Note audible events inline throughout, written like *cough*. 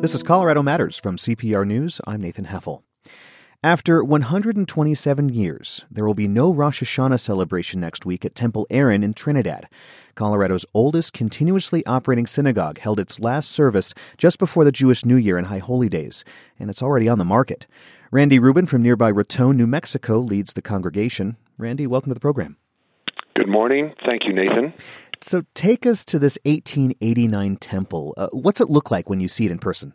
This is Colorado Matters from CPR News. I'm Nathan Heffel. After 127 years, there will be no Rosh Hashanah celebration next week at Temple Aaron in Trinidad. Colorado's oldest continuously operating synagogue held its last service just before the Jewish New Year and High Holy Days, and it's already on the market. Randy Rubin from nearby Raton, New Mexico leads the congregation. Randy, welcome to the program. Good morning. Thank you, Nathan. So take us to this 1889 temple. Uh, what's it look like when you see it in person?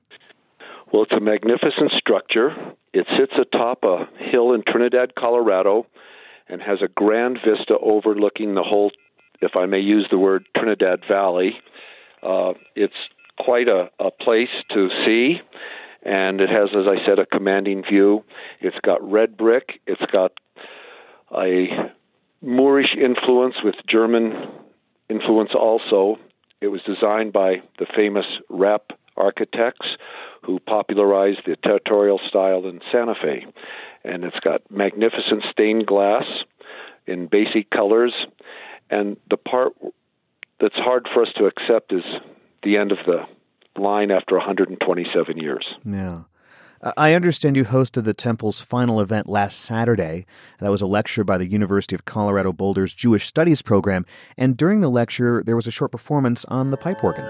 Well, it's a magnificent structure. It sits atop a hill in Trinidad, Colorado, and has a grand vista overlooking the whole, if I may use the word, Trinidad Valley. Uh, it's quite a, a place to see, and it has, as I said, a commanding view. It's got red brick. It's got a Moorish influence with German influence also. It was designed by the famous Rapp architects who popularized the territorial style in Santa Fe. And it's got magnificent stained glass in basic colors. And the part that's hard for us to accept is the end of the line after 127 years. Yeah. Uh, I understand you hosted the temple's final event last Saturday. That was a lecture by the University of Colorado Boulder's Jewish Studies program, and during the lecture, there was a short performance on the pipe organ.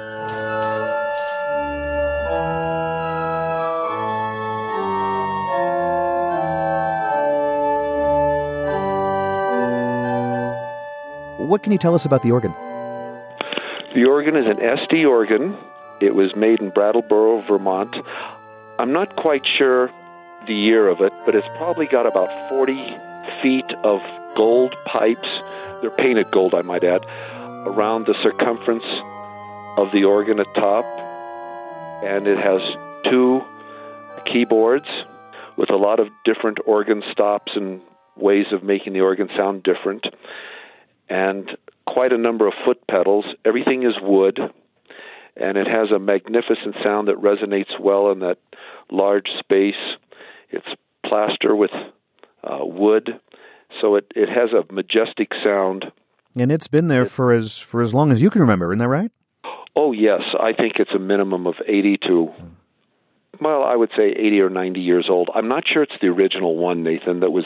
What can you tell us about the organ? The organ is an Estey organ. It was made in Brattleboro, Vermont. I'm not quite sure the year of it, but it's probably got about 40 feet of gold pipes. They're painted gold, I might add, around the circumference of the organ at top. And it has two keyboards with a lot of different organ stops and ways of making the organ sound different. And quite a number of foot pedals. Everything is wood and it has a magnificent sound that resonates well in that large space. It's plaster with uh, wood, so it, it has a majestic sound. And it's been there for as for as long as you can remember, isn't that right? Oh yes, I think it's a minimum of eighty to well, I would say 80 or 90 years old. I'm not sure it's the original one, Nathan, that was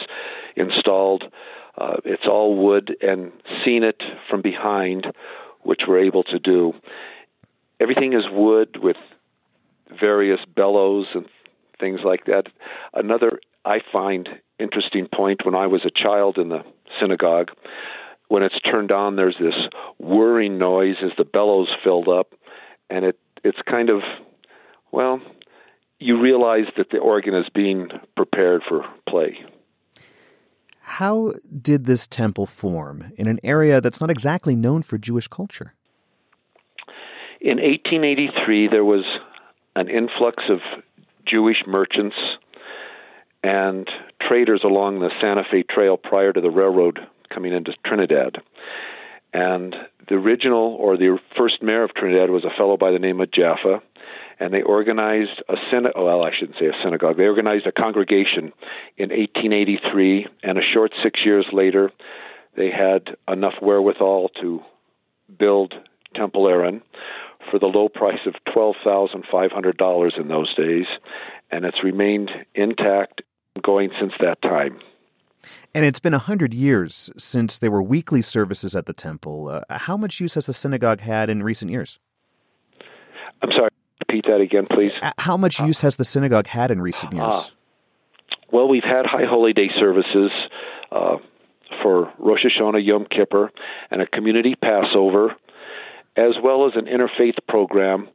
installed. Uh, it's all wood, and seen it from behind, which we're able to do everything is wood with various bellows and things like that. Another I find interesting point when I was a child in the synagogue, when it's turned on, there's this whirring noise as the bellows filled up, and it it's kind of well, you realize that the organ is being prepared for play. How did this temple form in an area that's not exactly known for Jewish culture? In 1883, there was an influx of Jewish merchants and traders along the Santa Fe Trail prior to the railroad coming into Trinidad. And the original or the first mayor of Trinidad was a fellow by the name of Jaffa, and they organized a synagogue. Oh, well, I shouldn't say a synagogue. They organized a congregation in 1883, and a short six years later, they had enough wherewithal to build Temple Aaron, for the low price of $12,500 in those days, and it's remained intact going since that time. And it's been a hundred years since there were weekly services at the temple. Uh, how much use has the synagogue had in recent years? I'm sorry, repeat that again, please. Uh, how much use has the synagogue had in recent years? Uh, well, we've had High Holy Day services uh, for Rosh Hashanah, Yom Kippur, and a community Passover as well as an interfaith program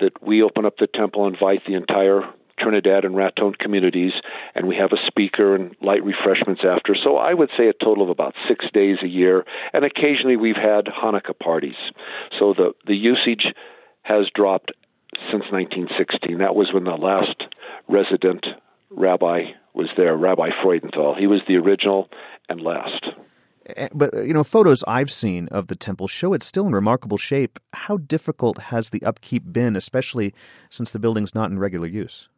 that we open up the temple, invite the entire Trinidad and Raton communities, and we have a speaker and light refreshments after. So I would say a total of about six days a year, and occasionally we've had Hanukkah parties. So the the usage has dropped since 1916. That was when the last resident rabbi was there, Rabbi Freudenthal. He was the original and last. Eh, but you know, photos I've seen of the temple show it's still in remarkable shape. How difficult has the upkeep been, especially since the building's not in regular use?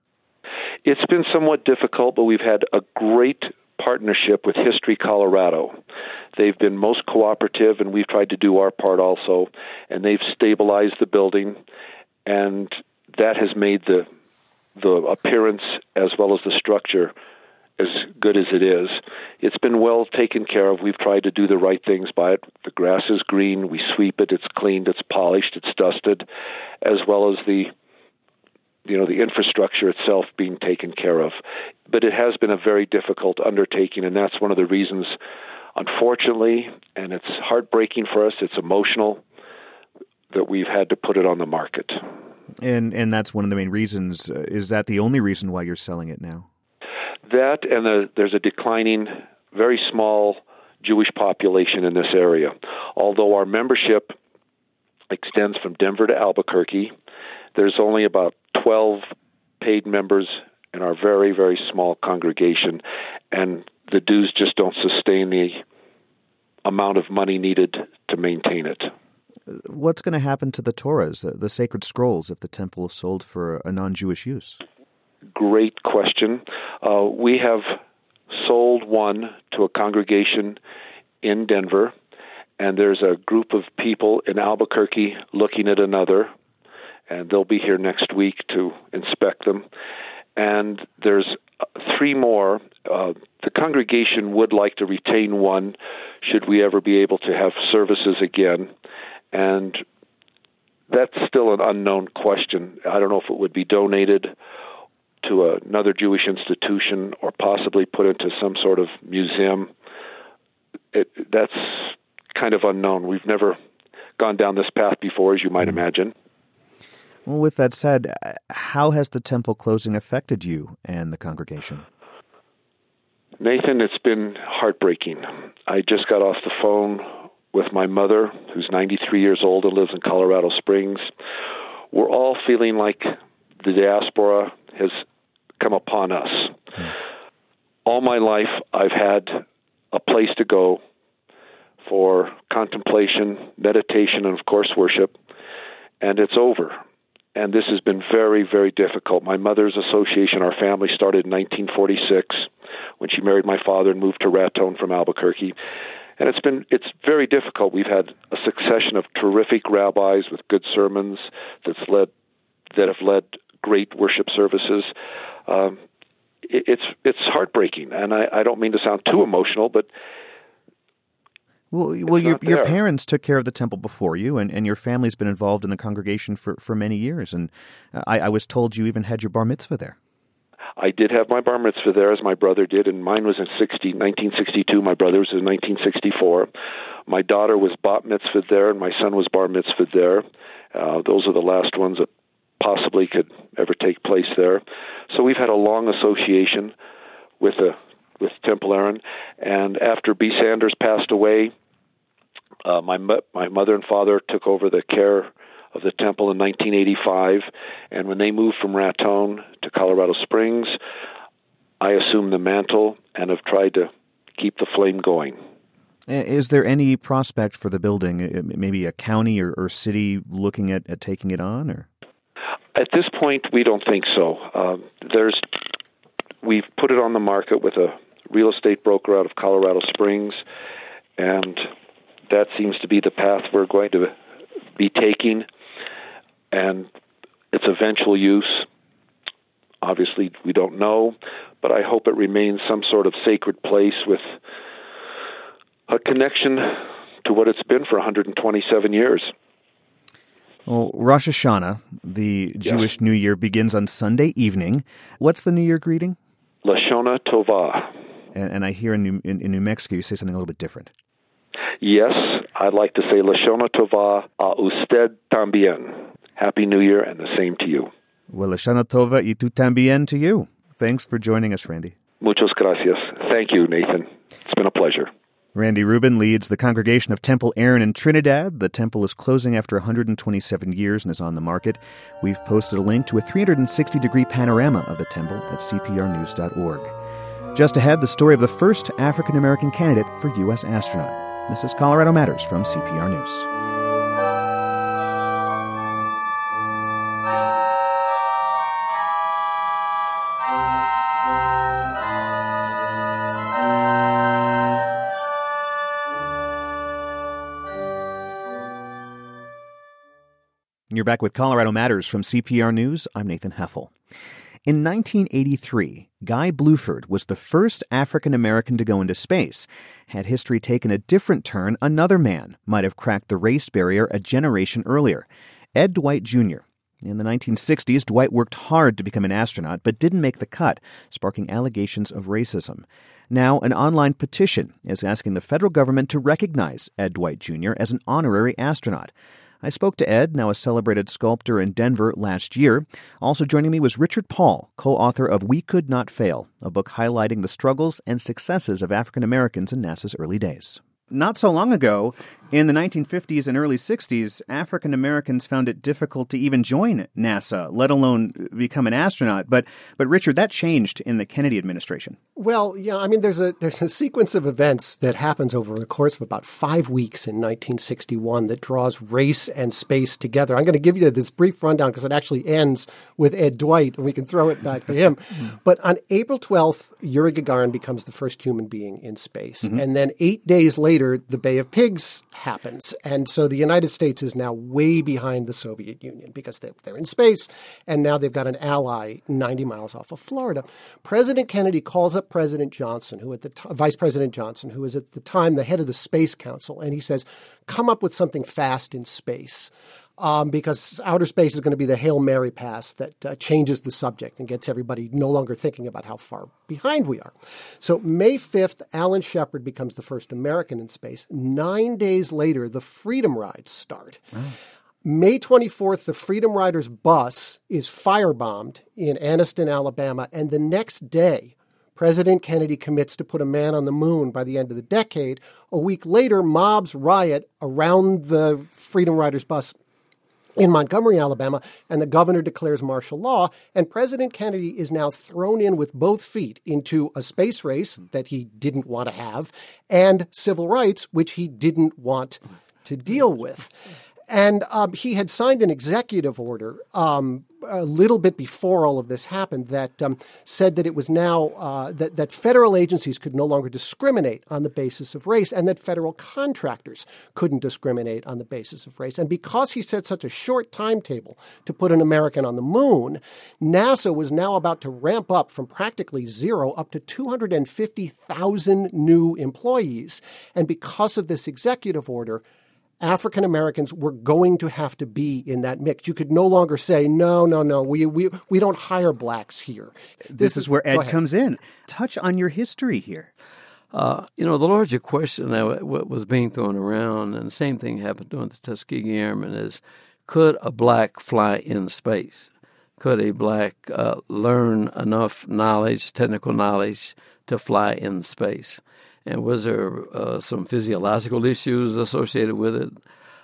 It's been somewhat difficult, but we've had a great partnership with History Colorado. They've been most cooperative, and we've tried to do our part also. And they've stabilized the building, and that has made the the appearance as well as the structure as good as it is. It's been well taken care of. We've tried to do the right things by it. The grass is green. We sweep it. It's cleaned. It's polished. It's dusted, as well as the you know the infrastructure itself being taken care of. But it has been a very difficult undertaking, and that's one of the reasons, unfortunately, and it's heartbreaking for us. It's emotional that we've had to put it on the market. And and that's one of the main reasons. Uh, is that the only reason why you're selling it now? That and the, there's a declining, very small Jewish population in this area. Although our membership extends from Denver to Albuquerque, there's only about 12 paid members in our very, very small congregation, and the dues just don't sustain the amount of money needed to maintain it. What's going to happen to the Torahs, the sacred scrolls, if the temple is sold for a non Jewish use? Great question. Uh, we have sold one to a congregation in Denver, and there's a group of people in Albuquerque looking at another, and they'll be here next week to inspect them. And there's uh, three more. Uh, the congregation would like to retain one should we ever be able to have services again. And that's still an unknown question. I don't know if it would be donated to another Jewish institution or possibly put into some sort of museum. It, that's kind of unknown. We've never gone down this path before, as you might mm-hmm. imagine. Well, with that said, how has the temple closing affected you and the congregation? Nathan, it's been heartbreaking. I just got off the phone with my mother, who's 93 years old and lives in Colorado Springs. We're all feeling like the diaspora has come upon us. All my life, I've had a place to go for contemplation, meditation, and of course, worship, and it's over. And this has been very, very difficult. My mother's association, our family, started in 1946 when she married my father and moved to Raton from Albuquerque. And it's been it's very difficult. We've had a succession of terrific rabbis with good sermons that's led that have led great worship services. Um, it, it's it's heartbreaking, and I, I don't mean to sound too emotional, but well, well, your your parents took care of the temple before you, and, and your family's been involved in the congregation for, for many years. And I, I was told you even had your bar mitzvah there. I did have my bar mitzvah there, as my brother did, and mine was in 60, 1962. My brother's in 1964. My daughter was bat mitzvah there, and my son was bar mitzvah there. Uh, those are the last ones that possibly could ever take place there. So we've had a long association with a with Temple Aaron, and after B. Sanders passed away, uh, my my mother and father took over the care of the temple in 1985, and when they moved from Raton to Colorado Springs, I assumed the mantle and have tried to keep the flame going. Is there any prospect for the building, maybe a county or, or city looking at, at taking it on, or? At this point, we don't think so. Uh, there's we've put it on the market with a real estate broker out of Colorado Springs, and that seems to be the path we're going to be taking. And its eventual use, obviously, we don't know, but I hope it remains some sort of sacred place with a connection to what it's been for 127 years. Well, Rosh Hashanah, the Jewish yes. New Year, begins on Sunday evening. What's the New Year greeting? Lashona Tova. And, and I hear in New, in, in New Mexico you say something a little bit different. Yes, I'd like to say Lashona Tova a usted también. Happy New Year and the same to you. Well, Lashona Tova y tu también to you. Thanks for joining us, Randy. Muchas gracias. Thank you, Nathan. It's been a pleasure. Randy Rubin leads the congregation of Temple Aaron in Trinidad. The temple is closing after 127 years and is on the market. We've posted a link to a 360 degree panorama of the temple at cprnews.org. Just ahead, the story of the first African American candidate for U.S. astronaut. This is Colorado Matters from CPR News. Back with Colorado Matters from CPR News. I'm Nathan Heffel. In 1983, Guy Bluford was the first African American to go into space. Had history taken a different turn, another man might have cracked the race barrier a generation earlier. Ed Dwight Jr. In the 1960s, Dwight worked hard to become an astronaut, but didn't make the cut, sparking allegations of racism. Now, an online petition is asking the federal government to recognize Ed Dwight Jr. as an honorary astronaut. I spoke to Ed, now a celebrated sculptor in Denver, last year. Also joining me was Richard Paul, co author of We Could Not Fail, a book highlighting the struggles and successes of African Americans in NASA's early days not so long ago, in the 1950s and early 60s, African Americans found it difficult to even join NASA, let alone become an astronaut. But, but Richard, that changed in the Kennedy administration. Well, yeah, I mean, there's a there's a sequence of events that happens over the course of about five weeks in 1961 that draws race and space together. I'm going to give you this brief rundown because it actually ends with Ed Dwight, and we can throw it back to him. *laughs* but on April 12th, Yuri Gagarin becomes the first human being in space, mm-hmm. and then eight days later later, the Bay of Pigs happens. And so the United States is now way behind the Soviet Union because they're, they're in space. And now they've got an ally 90 miles off of Florida. President Kennedy calls up President Johnson, who at the t- Vice President Johnson, who was at the time the head of the Space Council, and he says, come up with something fast in space um, because outer space is going to be the Hail Mary pass that uh, changes the subject and gets everybody no longer thinking about how far behind we are. So, May 5th, Alan Shepard becomes the first American in space. Nine days later, the Freedom Rides start. Wow. May 24th, the Freedom Riders bus is firebombed in Anniston, Alabama, and the next day, President Kennedy commits to put a man on the moon by the end of the decade. A week later, mobs riot around the Freedom Riders bus in Montgomery, Alabama, and the governor declares martial law. And President Kennedy is now thrown in with both feet into a space race that he didn't want to have and civil rights, which he didn't want to deal with. And um, he had signed an executive order um, a little bit before all of this happened that um, said that it was now uh, that, that federal agencies could no longer discriminate on the basis of race and that federal contractors couldn't discriminate on the basis of race. And because he set such a short timetable to put an American on the moon, NASA was now about to ramp up from practically zero up to 250,000 new employees. And because of this executive order, African Americans were going to have to be in that mix. You could no longer say, no, no, no, we, we, we don't hire blacks here. This, this is, where Ed comes in. Touch on your history here. Uh, you know, the larger question that was being thrown around, and the same thing happened during the Tuskegee Airmen, is could a black fly in space? Could a black uh, learn enough knowledge, technical knowledge, to fly in space? And was there uh, some physiological issues associated with it?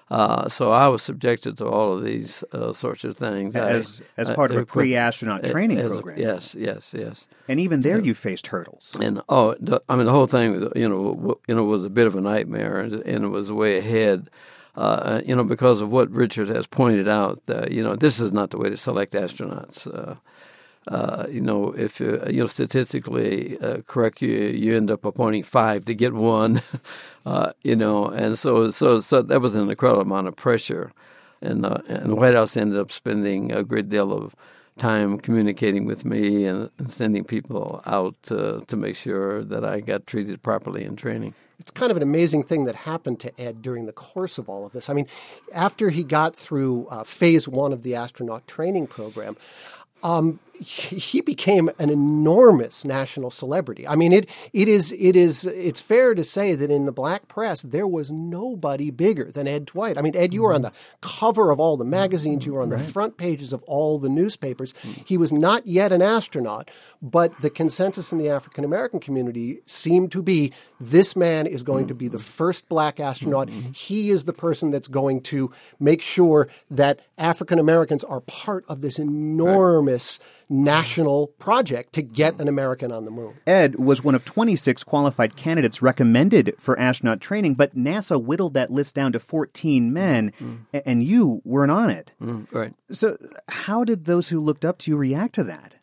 Uh, so I was subjected to all of these uh, sorts of things as I, as part of a pre-astronaut training as, program. Yes, yes, yes. And even there, yeah. you faced hurdles. And oh, the, I mean, the whole thing, you know, you know, was a bit of a nightmare, and, and it was way ahead. Uh, you know, because of what Richard has pointed out, uh, you know, this is not the way to select astronauts. Uh, you know, if uh, you know statistically uh, correct, you you end up appointing five to get one. *laughs* Uh, you know, and so so so that was an incredible amount of pressure, and uh, and the White House ended up spending a great deal of time communicating with me and, and sending people out to to make sure that I got treated properly in training it's kind of an amazing thing that happened to Ed during the course of all of this. I mean, after he got through uh, phase one of the astronaut training program, um, he became an enormous national celebrity. I mean, it it is it is it's fair to say that in the black press there was nobody bigger than Ed Dwight. I mean, Ed, you were on mm-hmm. the cover of all the magazines, you were on the front pages of all the newspapers. Mm. He was not yet an astronaut, but the consensus in the African American community seemed to be this man is going to be the mm-hmm. first black astronaut. Mm-hmm. He is the person that's going to make sure that African Americans are part of this enormous national project to get an American on the moon. Ed was one of 26 qualified candidates recommended for astronaut training, but NASA whittled that list down to 14 men, mm. and you weren't on it. Mm, right. So, how did those who looked up to you react to that?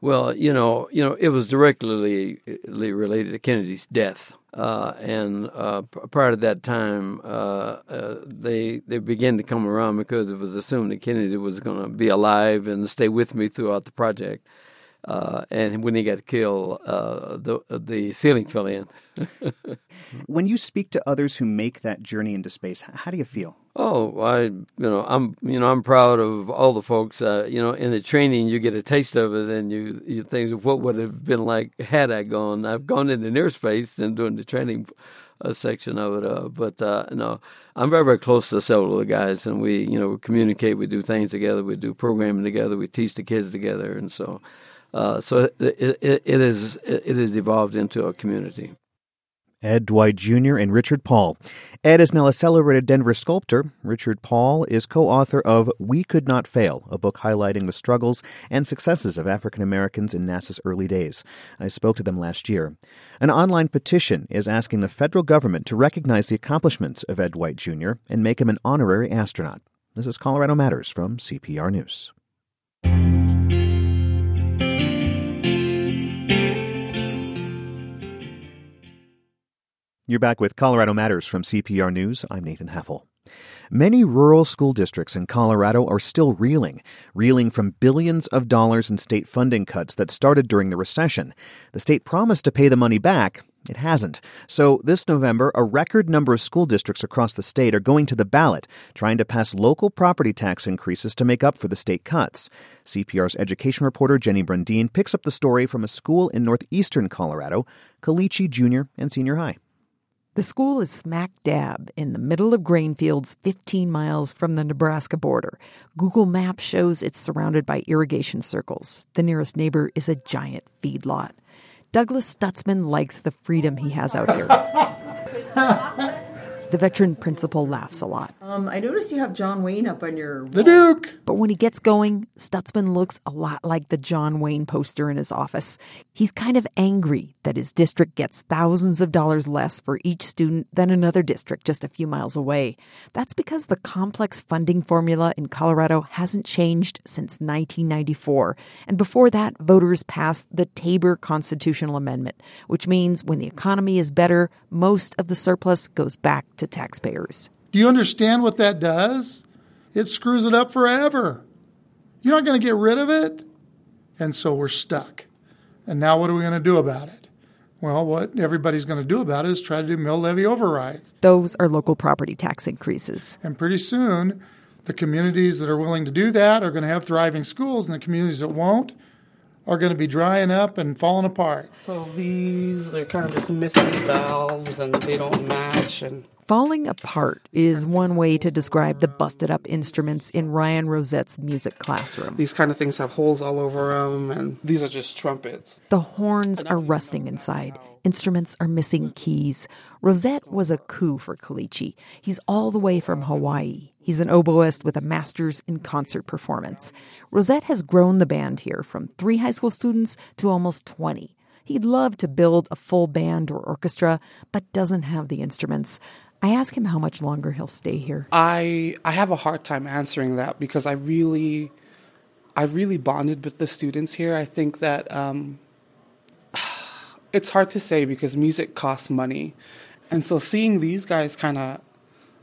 Well, you know, you know, it was directly related to Kennedy's death. Uh, and uh, prior to that time, uh, uh, they they began to come around because it was assumed that Kennedy was going to be alive and stay with me throughout the project. Uh, and when he got killed, uh, the the ceiling fell in. *laughs* when you speak to others who make that journey into space, how do you feel? Oh, I you know I'm you know I'm proud of all the folks. Uh, you know, in the training you get a taste of it, and you you think of what would have been like had I gone. I've gone into near space and doing the training uh, section of it, uh, but uh, no, I'm very very close to several of the guys, and we you know we communicate, we do things together, we do programming together, we teach the kids together, and so. Uh, so it, it, it is it has evolved into a community. Ed Dwight Jr. and Richard Paul. Ed is now a celebrated Denver sculptor. Richard Paul is co author of We Could Not Fail, a book highlighting the struggles and successes of African Americans in NASA's early days. I spoke to them last year. An online petition is asking the federal government to recognize the accomplishments of Ed Dwight Jr. and make him an honorary astronaut. This is Colorado Matters from CPR News. You're back with Colorado Matters from CPR News. I'm Nathan Heffel. Many rural school districts in Colorado are still reeling, reeling from billions of dollars in state funding cuts that started during the recession. The state promised to pay the money back. It hasn't. So this November, a record number of school districts across the state are going to the ballot, trying to pass local property tax increases to make up for the state cuts. CPR's education reporter Jenny Brundin picks up the story from a school in northeastern Colorado, Caliche Junior and Senior High. The school is smack dab in the middle of grain fields 15 miles from the Nebraska border. Google Maps shows it's surrounded by irrigation circles. The nearest neighbor is a giant feedlot. Douglas Stutzman likes the freedom he has out here. *laughs* The veteran principal laughs a lot. Um, I noticed you have John Wayne up on your. The Duke! But when he gets going, Stutzman looks a lot like the John Wayne poster in his office. He's kind of angry that his district gets thousands of dollars less for each student than another district just a few miles away. That's because the complex funding formula in Colorado hasn't changed since 1994. And before that, voters passed the TABOR Constitutional Amendment, which means when the economy is better, most of the surplus goes back to taxpayers. Do you understand what that does? It screws it up forever. You're not going to get rid of it. And so we're stuck. And now what are we going to do about it? Well, what everybody's going to do about it is try to do mill levy overrides. Those are local property tax increases. And pretty soon, the communities that are willing to do that are going to have thriving schools, and the communities that won't are going to be drying up and falling apart. So these, they're kind of just missing valves and they don't match. And Falling apart is one way to describe the busted up instruments in Ryan Rosette's music classroom. these kind of things have holes all over them, and these are just trumpets. The horns are rusting inside. Instruments are missing keys. Rosette was a coup for Caliche. He's all the way from Hawaii. He's an oboist with a master's in concert performance. Rosette has grown the band here from three high school students to almost 20. He'd love to build a full band or orchestra, but doesn't have the instruments. I ask him how much longer he'll stay here. I I have a hard time answering that because I really, I really bonded with the students here. I think that um, *sighs* it's hard to say because music costs money, and so seeing these guys kind of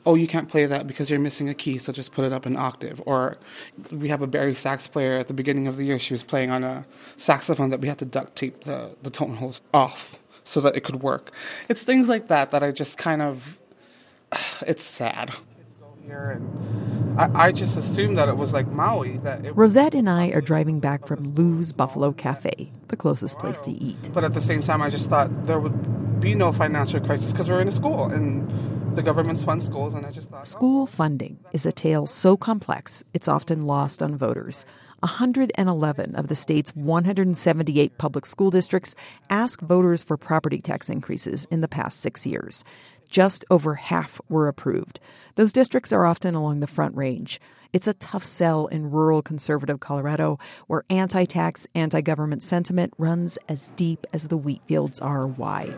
oh, you can't play that because you're missing a key, so just put it up an octave. Or we have a bari sax player at the beginning of the year, she was playing on a saxophone that we had to duct tape the, the tone holes off so that it could work. It's things like that that I just kind of, *sighs* it's sad. I, I just assumed that it was like Maui. That it, Rosette and I are driving back from Lou's Buffalo Cafe, the closest place to eat. but at the same time, I just thought there would be no financial crisis because we're in a school and the government's fund schools, and I just thought School oh. funding is a tale so complex it's often lost on voters. 111 of the state's 178 public school districts ask voters for property tax increases in the past six years. Just over half were approved. Those districts are often along the Front Range. It's a tough sell in rural conservative Colorado, where anti tax, anti government sentiment runs as deep as the wheat fields are wide.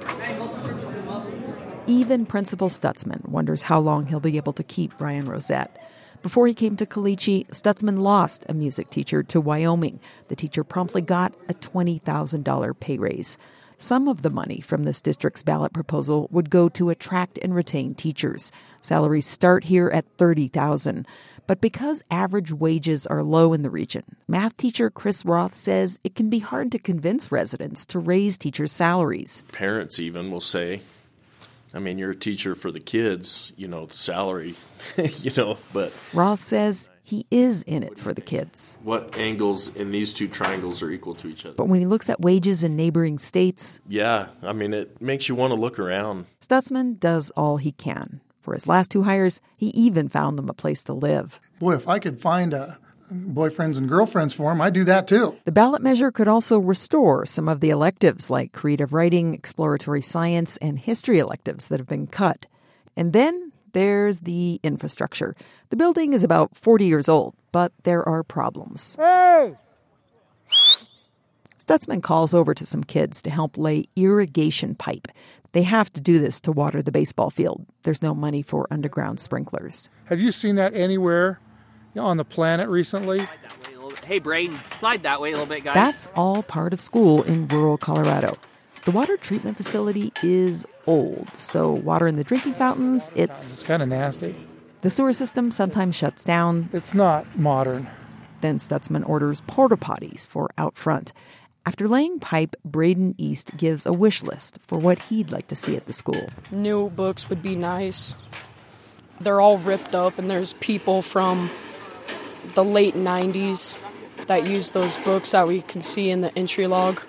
Even Principal Stutzman wonders how long he'll be able to keep Ryan Rosette. Before he came to Caliche, Stutzman lost a music teacher to Wyoming. The teacher promptly got a $20,000 pay raise. Some of the money from this district's ballot proposal would go to attract and retain teachers. Salaries start here at 30,000, But because average wages are low in the region, math teacher Chris Roth says it can be hard to convince residents to raise teachers' salaries. Parents even will say, I mean, you're a teacher for the kids, you know, the salary, *laughs* you know, but. Roth says he is in it for the kids. What angles in these two triangles are equal to each other? But when he looks at wages in neighboring states. Yeah, I mean, it makes you want to look around. Stutzman does all he can. For his last two hires, he even found them a place to live. Boy, if I could find a boyfriends and girlfriends for him, I'd do that too. The ballot measure could also restore some of the electives like creative writing, exploratory science, and history electives that have been cut. And then there's the infrastructure. The building is about 40 years old, but there are problems. Hey! Stutzman calls over to some kids to help lay irrigation pipe. They have to do this to water the baseball field. There's no money for underground sprinklers. Have you seen that anywhere on the planet recently? Hey, Braden, slide that way a little bit, guys. That's all part of school in rural Colorado. The water treatment facility is old, so water in the drinking fountains, it's, it's kind of nasty. The sewer system sometimes shuts down. It's not modern. Then Stutzman orders porta potties for out front. After laying pipe, Braden East gives a wish list for what he'd like to see at the school. New books would be nice. They're all ripped up, and there's people from the late 90s that use those books that we can see in the entry log.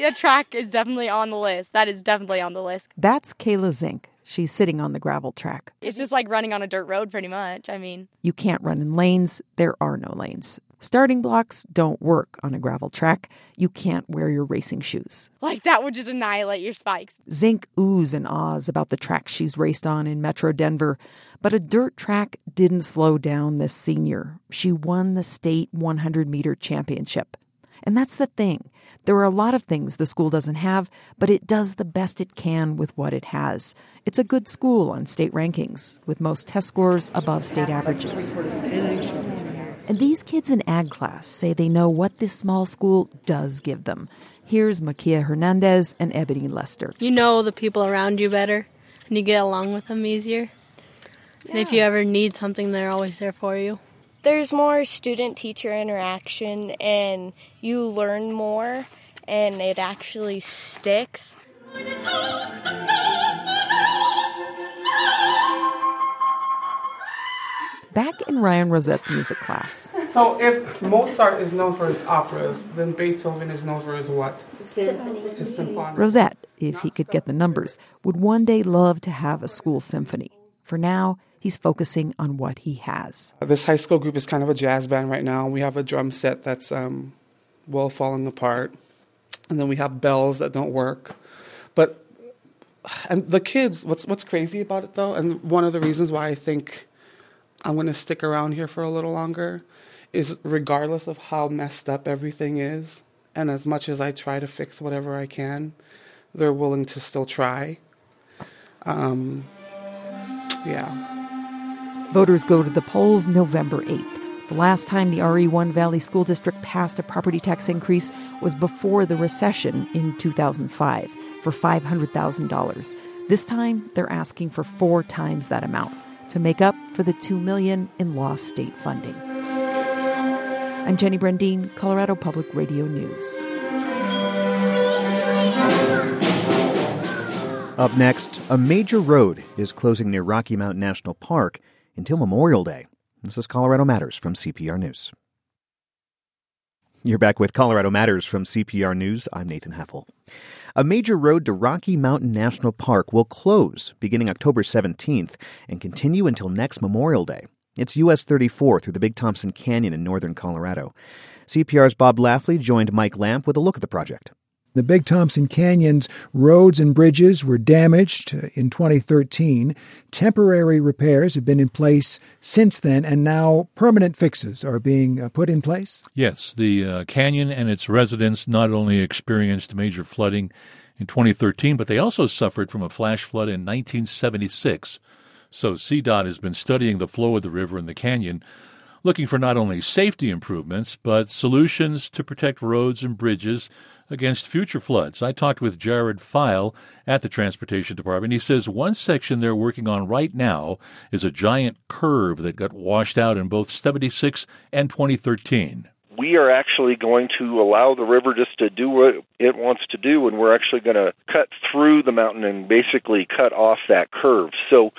The track is definitely on the list. That is definitely on the list. That's Kayla Zink. She's sitting on the gravel track. It's just like running on a dirt road, pretty much. I mean, you can't run in lanes. There are no lanes. Starting blocks don't work on a gravel track. You can't wear your racing shoes. Like that would just annihilate your spikes. Zink oohs and ahs about the track she's raced on in Metro Denver. But a dirt track didn't slow down this senior. She won the state 100 meter championship. And that's the thing. There are a lot of things the school doesn't have, but it does the best it can with what it has. It's a good school on state rankings, with most test scores above state averages. And these kids in ag class say they know what this small school does give them. Here's Makia Hernandez and Ebony Lester. You know the people around you better, and you get along with them easier. Yeah. And if you ever need something, they're always there for you. There's more student teacher interaction, and you learn more, and it actually sticks. Back in Ryan Rosette's music class. So, if Mozart is known for his operas, then Beethoven is known for his what? Symphony. His symphony. Rosette, if he could get the numbers, would one day love to have a school symphony. For now, he's focusing on what he has. This high school group is kind of a jazz band right now. We have a drum set that's um, well falling apart, and then we have bells that don't work. But and the kids, what's what's crazy about it though, and one of the reasons why I think I'm going to stick around here for a little longer is regardless of how messed up everything is, and as much as I try to fix whatever I can, they're willing to still try. Um, yeah. Voters go to the polls November 8th. The last time the RE1 Valley School District passed a property tax increase was before the recession in 2005 for $500,000. This time, they're asking for four times that amount to make up for the 2 million in lost state funding. I'm Jenny Brundin, Colorado Public Radio News. Up next, a major road is closing near Rocky Mountain National Park until Memorial Day. This is Colorado Matters from CPR News. You're back with Colorado Matters from CPR News. I'm Nathan Heffel. A major road to Rocky Mountain National Park will close beginning October 17th and continue until next Memorial Day. It's US 34 through the Big Thompson Canyon in northern Colorado. CPR's Bob Lafley joined Mike Lamp with a look at the project. The Big Thompson Canyon's roads and bridges were damaged in 2013. Temporary repairs have been in place since then, and now permanent fixes are being uh, put in place? Yes. The uh, canyon and its residents not only experienced major flooding in 2013, but they also suffered from a flash flood in 1976. So CDOT has been studying the flow of the river in the canyon looking for not only safety improvements, but solutions to protect roads and bridges against future floods. I talked with Jared Fiel at the Transportation Department. He says one section they're working on right now is a giant curve that got washed out in both 76 and 2013 we are actually going to allow the river just to do what it wants to do, and we're actually going to cut through the mountain and basically cut off that curve. So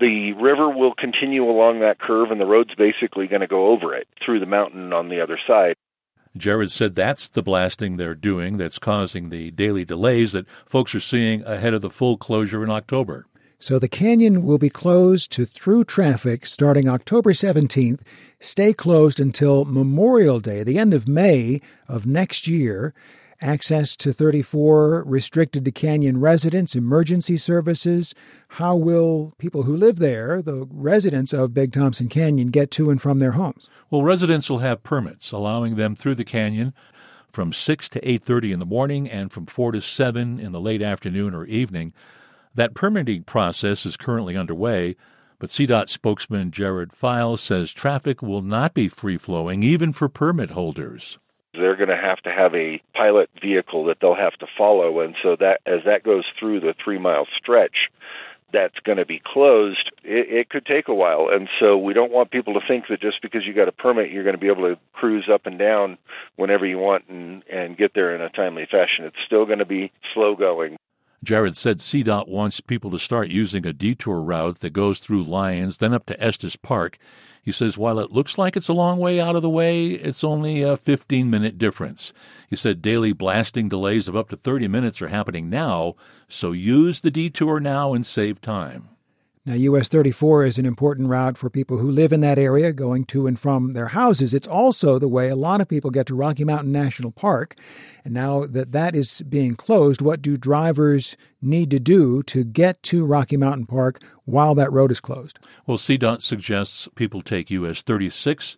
the river will continue along that curve, and the road's basically going to go over it through the mountain on the other side. Jared said that's the blasting they're doing that's causing the daily delays that folks are seeing ahead of the full closure in October. So the canyon will be closed to through traffic starting October 17th, stay closed until Memorial Day, the end of May of next year. Access to 34 restricted to canyon residents, emergency services. How will people who live there, the residents of Big Thompson Canyon, get to and from their homes? Well, residents will have permits allowing them through the canyon from 6 to 8:30 in the morning and from 4 to 7 in the late afternoon or evening. That permitting process is currently underway, but CDOT spokesman Jared Files says traffic will not be free flowing even for permit holders they're going to have to have a pilot vehicle that they'll have to follow. And so that as that goes through the 3 mile stretch that's going to be closed it, it could take a while. And so we don't want people to think that just because you got a permit you're going to be able to cruise up and down whenever you want and and get there in a timely fashion. It's still going to be slow going Jared said CDOT wants people to start using a detour route that goes through Lyons, then up to Estes Park. He says while it looks like it's a long way out of the way, it's only a 15 minute difference. He said daily blasting delays of up to 30 minutes are happening now, so use the detour now and save time. Now, US 34 is an important route for people who live in that area going to and from their houses. It's also the way a lot of people get to Rocky Mountain National Park. And now that that is being closed, what do drivers need to do to get to Rocky Mountain Park while that road is closed? Well, CDOT suggests people take US 36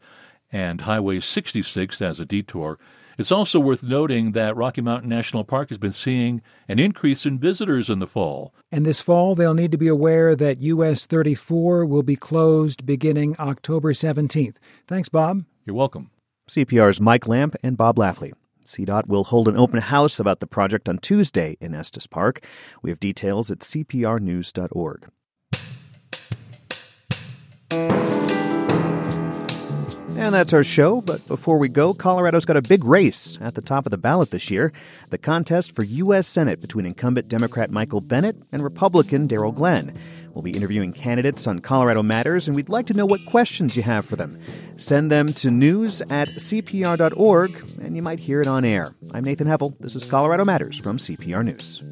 and Highway 66 as a detour. It's also worth noting that Rocky Mountain National Park has been seeing an increase in visitors in the fall. And this fall, they'll need to be aware that US 34 will be closed beginning October 17th. Thanks, Bob. You're welcome. CPR's Mike Lamp and Bob Lafley. CDOT will hold an open house about the project on Tuesday in Estes Park. We have details at cprnews.org. And that's our show. But before we go, Colorado's got a big race at the top of the ballot this year the contest for U.S. Senate between incumbent Democrat Michael Bennet and Republican Darryl Glenn. We'll be interviewing candidates on Colorado Matters, and we'd like to know what questions you have for them. Send them to news at cpr.org, and you might hear it on air. I'm Nathan Heffel. This is Colorado Matters from CPR News.